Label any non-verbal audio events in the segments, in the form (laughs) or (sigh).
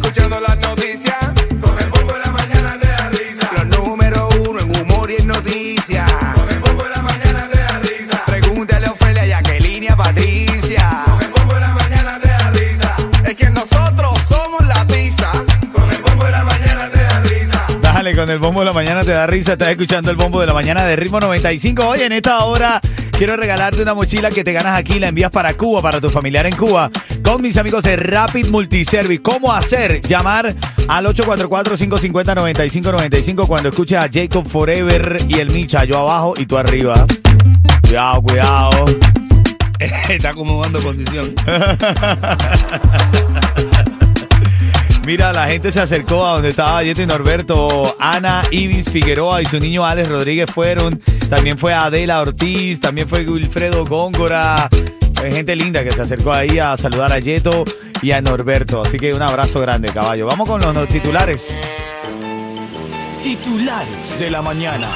Escuchando las noticias. Con con el bombo de la mañana te da risa. Estás escuchando el bombo de la mañana de Ritmo 95. Hoy en esta hora quiero regalarte una mochila que te ganas aquí. La envías para Cuba, para tu familiar en Cuba. Con mis amigos de Rapid Multiservice. ¿Cómo hacer? Llamar al 844-550-9595 cuando escuches a Jacob Forever y el Micha. Yo abajo y tú arriba. Cuidado, cuidado. (laughs) Está acomodando posición. (laughs) Mira, la gente se acercó a donde estaba Yeto y Norberto. Ana Ibis Figueroa y su niño Alex Rodríguez fueron. También fue Adela Ortiz, también fue Wilfredo Góngora. Gente linda que se acercó ahí a saludar a Yeto y a Norberto. Así que un abrazo grande, caballo. Vamos con los titulares. Titulares de la mañana.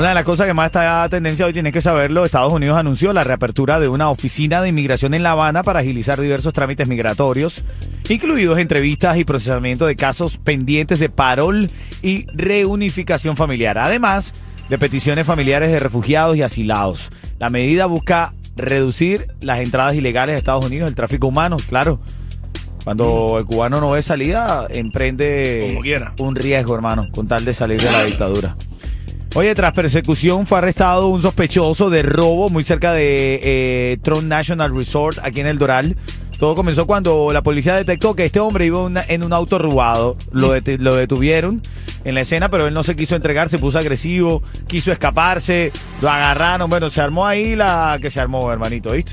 Una de las cosas que más está a tendencia hoy, tienes que saberlo, Estados Unidos anunció la reapertura de una oficina de inmigración en La Habana para agilizar diversos trámites migratorios, incluidos entrevistas y procesamiento de casos pendientes de parol y reunificación familiar, además de peticiones familiares de refugiados y asilados. La medida busca reducir las entradas ilegales a Estados Unidos, el tráfico humano, claro. Cuando el cubano no ve salida, emprende Como quiera. un riesgo, hermano, con tal de salir de la dictadura. Oye, tras persecución fue arrestado un sospechoso de robo muy cerca de eh, Tron National Resort, aquí en El Doral. Todo comenzó cuando la policía detectó que este hombre iba una- en un auto robado. Lo, det- lo detuvieron en la escena, pero él no se quiso entregar, se puso agresivo, quiso escaparse, lo agarraron. Bueno, se armó ahí la que se armó, hermanito, ¿viste?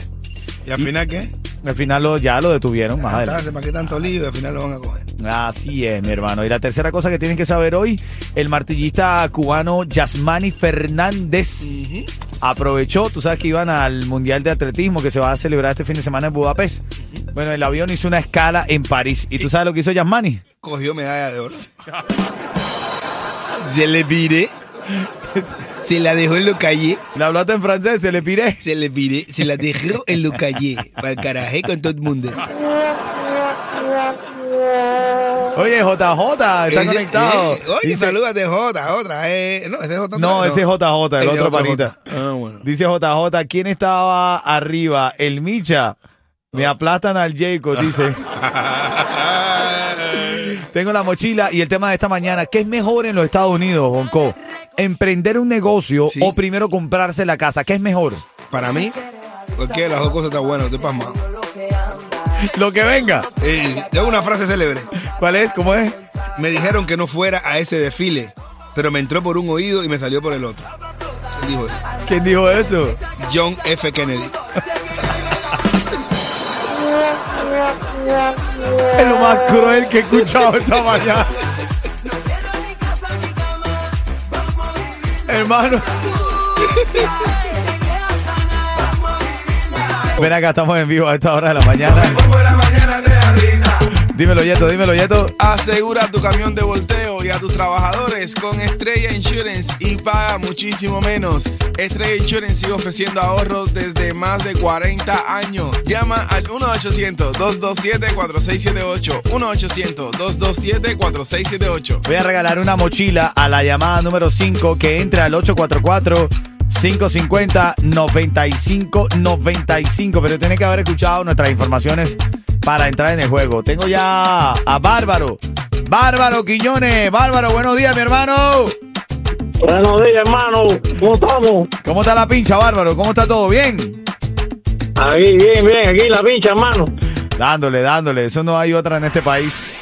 ¿Y al final qué? Al final lo- ya lo detuvieron más adelante. ¿para qué tanto lío? Al final lo van a coger. Así es, mi hermano. Y la tercera cosa que tienen que saber hoy, el martillista cubano Yasmani Fernández aprovechó, tú sabes que iban al Mundial de Atletismo que se va a celebrar este fin de semana en Budapest. Bueno, el avión hizo una escala en París. ¿Y tú sabes lo que hizo Yasmani? Cogió medalla de oro. (laughs) Se le pide. (laughs) Se la dejó en lo calle. Le hablaste en francés, se le piré. Se le pide. Se la dejó en lo calle. Para el caraje con todo el mundo. Oye, JJ, está Ese- conectado. eh, oye, Dice- salúdate, J. Otra, eh. No, ese es J. No, ese es JJ, el Ese otro panita. Ah, bueno. Dice JJ, ¿quién estaba arriba? El Micha. Me aplastan al Jacob, dice. (laughs) Tengo la mochila y el tema de esta mañana, ¿qué es mejor en los Estados Unidos, Bonco? ¿Emprender un negocio Sí. o primero comprarse la casa? ¿Qué es mejor? Para mí, porque las dos cosas están buenas. Estoy pasmado. Lo que venga. Eh, tengo una frase célebre. ¿Cuál es? ¿Cómo es? Me dijeron que no fuera a ese desfile, pero me entró por un oído y me salió por el otro. ¿Quién dijo eso? ¿Quién dijo eso? John F. Kennedy. (laughs) Es lo más cruel que he escuchado esta (laughs) mañana. Hermano. Ven acá, estamos en vivo a esta hora de la mañana. Dímelo, Yeto, dímelo, Yeto. Asegura tu camión de volteo y a tus trabajadores con Estrella Insurance y paga muchísimo menos. Estrella Insurance sigue ofreciendo ahorros desde más de 40 años. Llama al 1-800-227-4678. 1-800-227-4678. Voy a regalar una mochila a la llamada número 5 que entre al 844 550 9595, pero tiene que haber escuchado nuestras informaciones para entrar en el juego. Tengo ya a Bárbaro. Bárbaro Quiñones. Bárbaro, buenos días, mi hermano. Buenos días, hermano. ¿Cómo estamos? ¿Cómo está la pincha, Bárbaro? ¿Cómo está todo? ¿Bien? Aquí, bien, bien. Aquí la pincha, hermano. Dándole, dándole. Eso no hay otra en este país.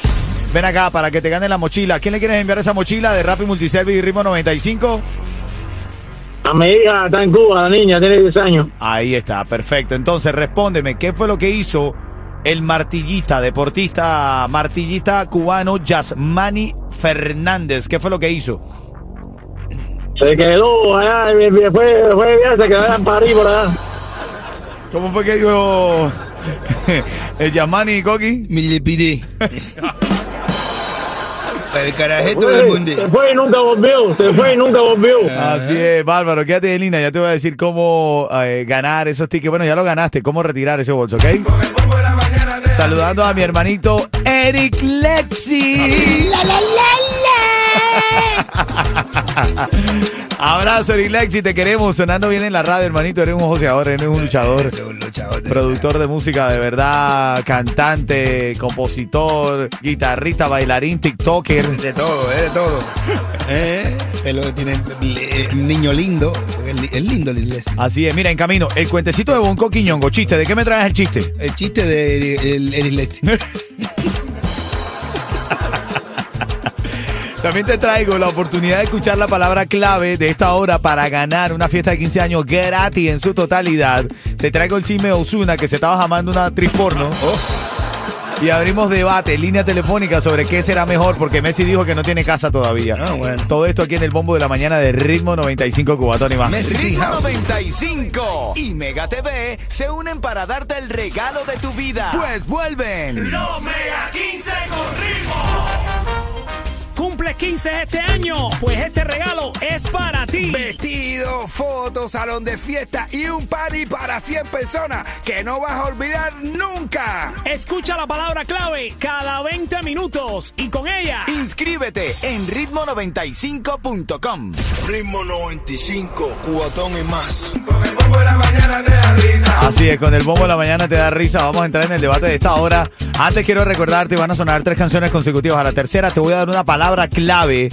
Ven acá para que te gane la mochila. ¿Quién le quieres enviar esa mochila de Rappi Multiservice y Ritmo 95? A mi hija está en Cuba, la niña, tiene 10 años. Ahí está, perfecto. Entonces, respóndeme, ¿qué fue lo que hizo el martillista, deportista, martillista cubano Yasmani Fernández? ¿Qué fue lo que hizo? Se quedó allá, y después, después ya se quedó en París por allá. ¿Cómo fue que dijo (laughs) el Yasmani Coqui? Me le pide. El carajito Se fue, se fue y nunca volvió. Se fue y nunca volvió. Así es, Bárbaro, quédate en línea, ya te voy a decir cómo eh, ganar esos tickets. Bueno, ya lo ganaste, cómo retirar ese bolso, ¿ok? Saludando a mi hermanito Eric Lexi. (laughs) Abrazo, Lexi, te queremos. Sonando bien en la radio, hermanito. Eres un joseador, eres un luchador. un luchador. de- Productor de música de verdad, cantante, compositor, guitarrista, bailarín, TikToker. De todo, eh, de todo. Eh, Pero tiene un niño lindo. Es li- es lindo la iglesia. Así es, mira, en camino, el cuentecito de Bonco Quiñongo, chiste, ¿de qué me traes el chiste? El chiste de el, el. (laughs) También te traigo la oportunidad de escuchar la palabra clave de esta hora para ganar una fiesta de 15 años gratis en su totalidad. Te traigo el chisme de Osuna que se estaba jamando una actriz porno. Y abrimos debate, línea telefónica sobre qué será mejor, porque Messi dijo que no tiene casa todavía. Ah, bueno. Todo esto aquí en el bombo de la mañana de Ritmo 95 Cubatón y más. Messi. Ritmo House. 95 y Mega TV se unen para darte el regalo de tu vida. Pues vuelven. Los Mega 15 con ritmo. Cumple 15 este año, pues este regalo es para ti. Vestido, fotos, salón de fiesta y un party para 100 personas que no vas a olvidar nunca. Escucha la palabra clave cada 20 minutos y con ella Inscríbete en ritmo95.com. Ritmo 95, cubatón y más. Así es, con el bombo de la mañana te da risa. Vamos a entrar en el debate de esta hora. Antes quiero recordarte, van a sonar tres canciones consecutivas. A la tercera te voy a dar una palabra clave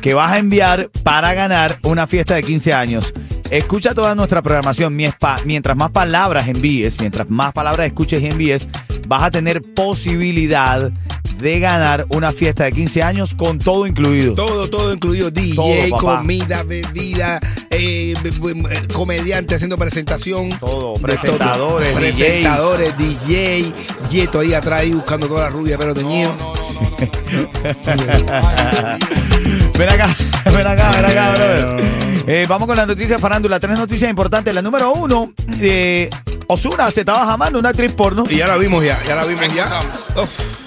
que vas a enviar para ganar una fiesta de 15 años. Escucha toda nuestra programación. Mientras más palabras envíes, mientras más palabras escuches y envíes, vas a tener posibilidad de ganar una fiesta de 15 años con todo incluido. Todo, todo incluido. DJ, Todo, comida, bebida, eh, b- comediante haciendo presentación. Todo, presentadores, todo. DJs. Presentadores, DJ, Yeto ahí atrás ahí buscando toda la rubia, pero teñido. (laughs) ven acá, ven acá, ven acá, brother. Eh, vamos con las noticias farándula. Tres noticias importantes. La número uno, eh, Osuna se estaba jamando una actriz porno. Y ya la vimos ya, ya la vimos ya. Uf.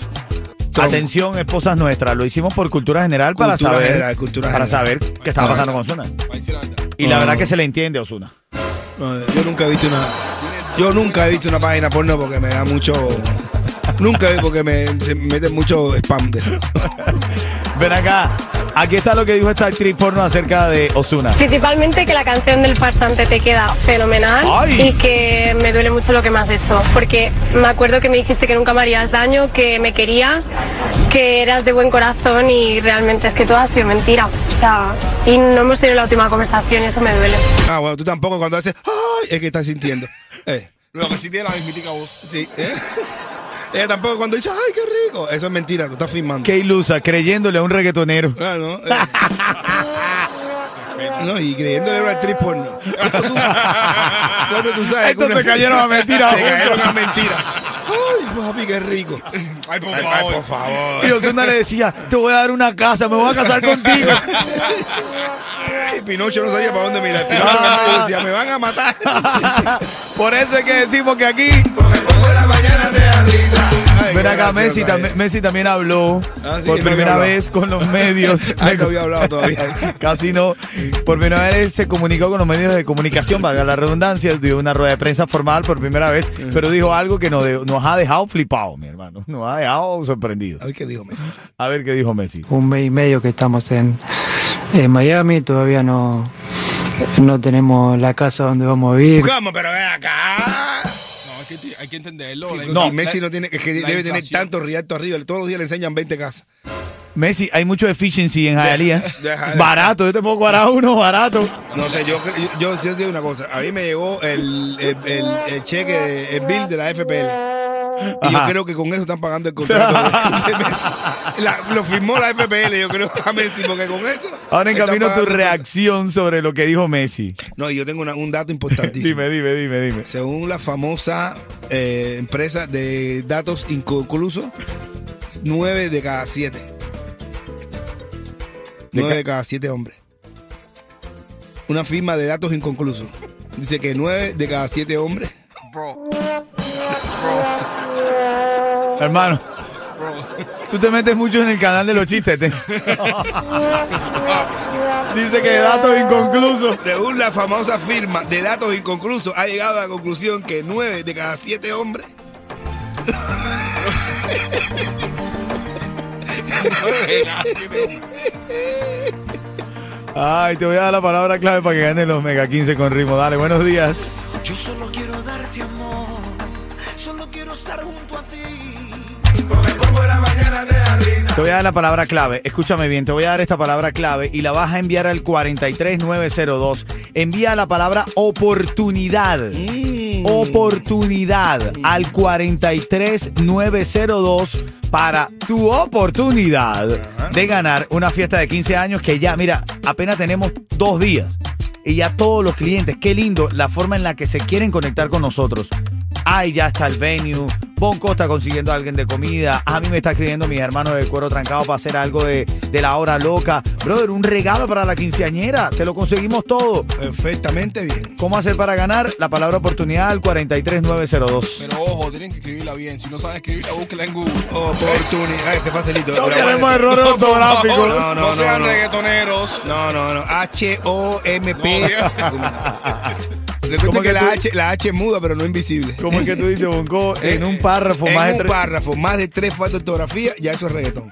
Atención, esposas nuestras. Lo hicimos por cultura general para Cultura saber, general, cultura para general. saber qué estaba No, pasando con Osuna. Y la No. verdad que se le entiende a Osuna. No, yo nunca he visto una. Yo nunca he visto una página porno porque me da mucho. Nunca vi porque me, se me mete mucho spam. De, Ven acá. Aquí está lo que dijo esta actriz porno acerca de Osuna. Principalmente que la canción del farsante te queda fenomenal Ay. y que me duele mucho lo que me has hecho. Porque me acuerdo que me dijiste que nunca me harías daño, que me querías, que eras de buen corazón y realmente es que todo ha sido mentira. O sea, y no hemos tenido la última conversación y eso me duele. ah, bueno, tú tampoco cuando haces. ¡Ay! Es que estás sintiendo. Eh, Lo que sí tiene la mismitica voz. sí, ¿eh? Ella tampoco cuando dice. ¡Ay, qué rico! Eso es mentira, tú estás filmando. Qué ilusa, creyéndole a un reggaetonero. Ah, ¿no? Eh. (laughs) No, y creyéndole a una actriz porno. Que Estos una- se cayeron a mentira Se cayeron a mentira. Ay, papi, qué rico. Ay, por Ay, favor. ay, por favor. Y Osuna le decía, te voy a dar una casa, me voy a casar contigo. (laughs) Ay, Pinocho no sabía para dónde mirar. Pinocho decía, me van a matar. (laughs) Por eso es que decimos que aquí Ven acá, Messi, también, Messi también habló Ah, sí, por no primera vez con los (laughs) medios. Ay, no había hablado todavía. (laughs) Casi no. Por primera vez se comunicó con los medios de comunicación, valga la redundancia, dio una rueda de prensa formal por primera vez, pero dijo algo que nos, de- nos ha dejado flipado, mi hermano. Nos ha dejado sorprendido. A ver qué dijo Messi. A ver qué dijo Messi. un mes y medio que estamos en, en Miami, todavía no, no tenemos la casa donde vamos a vivir. ¿Cómo? Pero ven acá. No, hay que, hay que entenderlo. No, la- Messi no tiene, es que debe tener inflación. tanto rialto arriba. Todos los días le enseñan 20 casas. Messi, hay mucho efficiency en deja- Barato, yo te puedo cuadrar uno barato. No sé, yo, yo, yo, yo te digo una cosa. A mí me llegó el, el, el- el cheque, el bill de la FPL. Y yo creo que con eso están pagando el contrato. (laughs) La- lo firmó la FPL, yo creo, a Messi, porque con eso. Ahora en camino tu reacción sobre lo que dijo Messi. No, y yo tengo una- un dato (laughs) importantísimo. Dime, dime, dime, dime. Según la famosa eh, empresa de datos inconclusos, 9 de cada 7. De 9 ca- de cada 7 hombres. Una firma de datos inconclusos. Dice que 9 de cada 7 hombres. Hermano, tú te metes mucho en el canal de los chistes. te- (laughs) Dice que datos inconclusos. Según la famosa firma de datos inconclusos, ha llegado a la conclusión que 9 de cada 7 hombres. Ay, te voy a dar la palabra clave para que ganes los Mega 15 con ritmo. Dale, buenos días. Yo solo quiero darte amor, solo quiero estar junto a ti. Te voy a dar la palabra clave. Escúchame bien, te voy a dar esta palabra clave y la vas a enviar al 43902. Envía la palabra oportunidad. Oportunidad al 43902 para tu oportunidad de ganar una fiesta de 15 años que ya, mira, apenas tenemos dos días. Y ya todos los clientes, qué lindo la forma en la que se quieren conectar con nosotros. Ay, ya está el venue. Bonco está consiguiendo a alguien de comida. A mí me está escribiendo mi hermano de cuero trancado para hacer algo de, de la hora loca. Brother, un regalo para la quinceañera. Te lo conseguimos todo. Perfectamente bien. ¿Cómo hacer para ganar? La palabra oportunidad al 43902. Pero ojo, tienen que escribirla bien. Si no saben escribirla, búsquela en Google. Oportunidad. Este facilito. No buena- errores ortográficos. No, No, no, no, sean no. reggaetoneros. No, no, no. H-O-M-P. No, ¿Cómo Recuerda que que la tú- H, la H es muda, pero no invisible. ¿Cómo es que tú dices, Bonco? (laughs) En un párrafo en más de un tres. párrafo, más de tres faltas de ortografía, ya eso es reggaetón.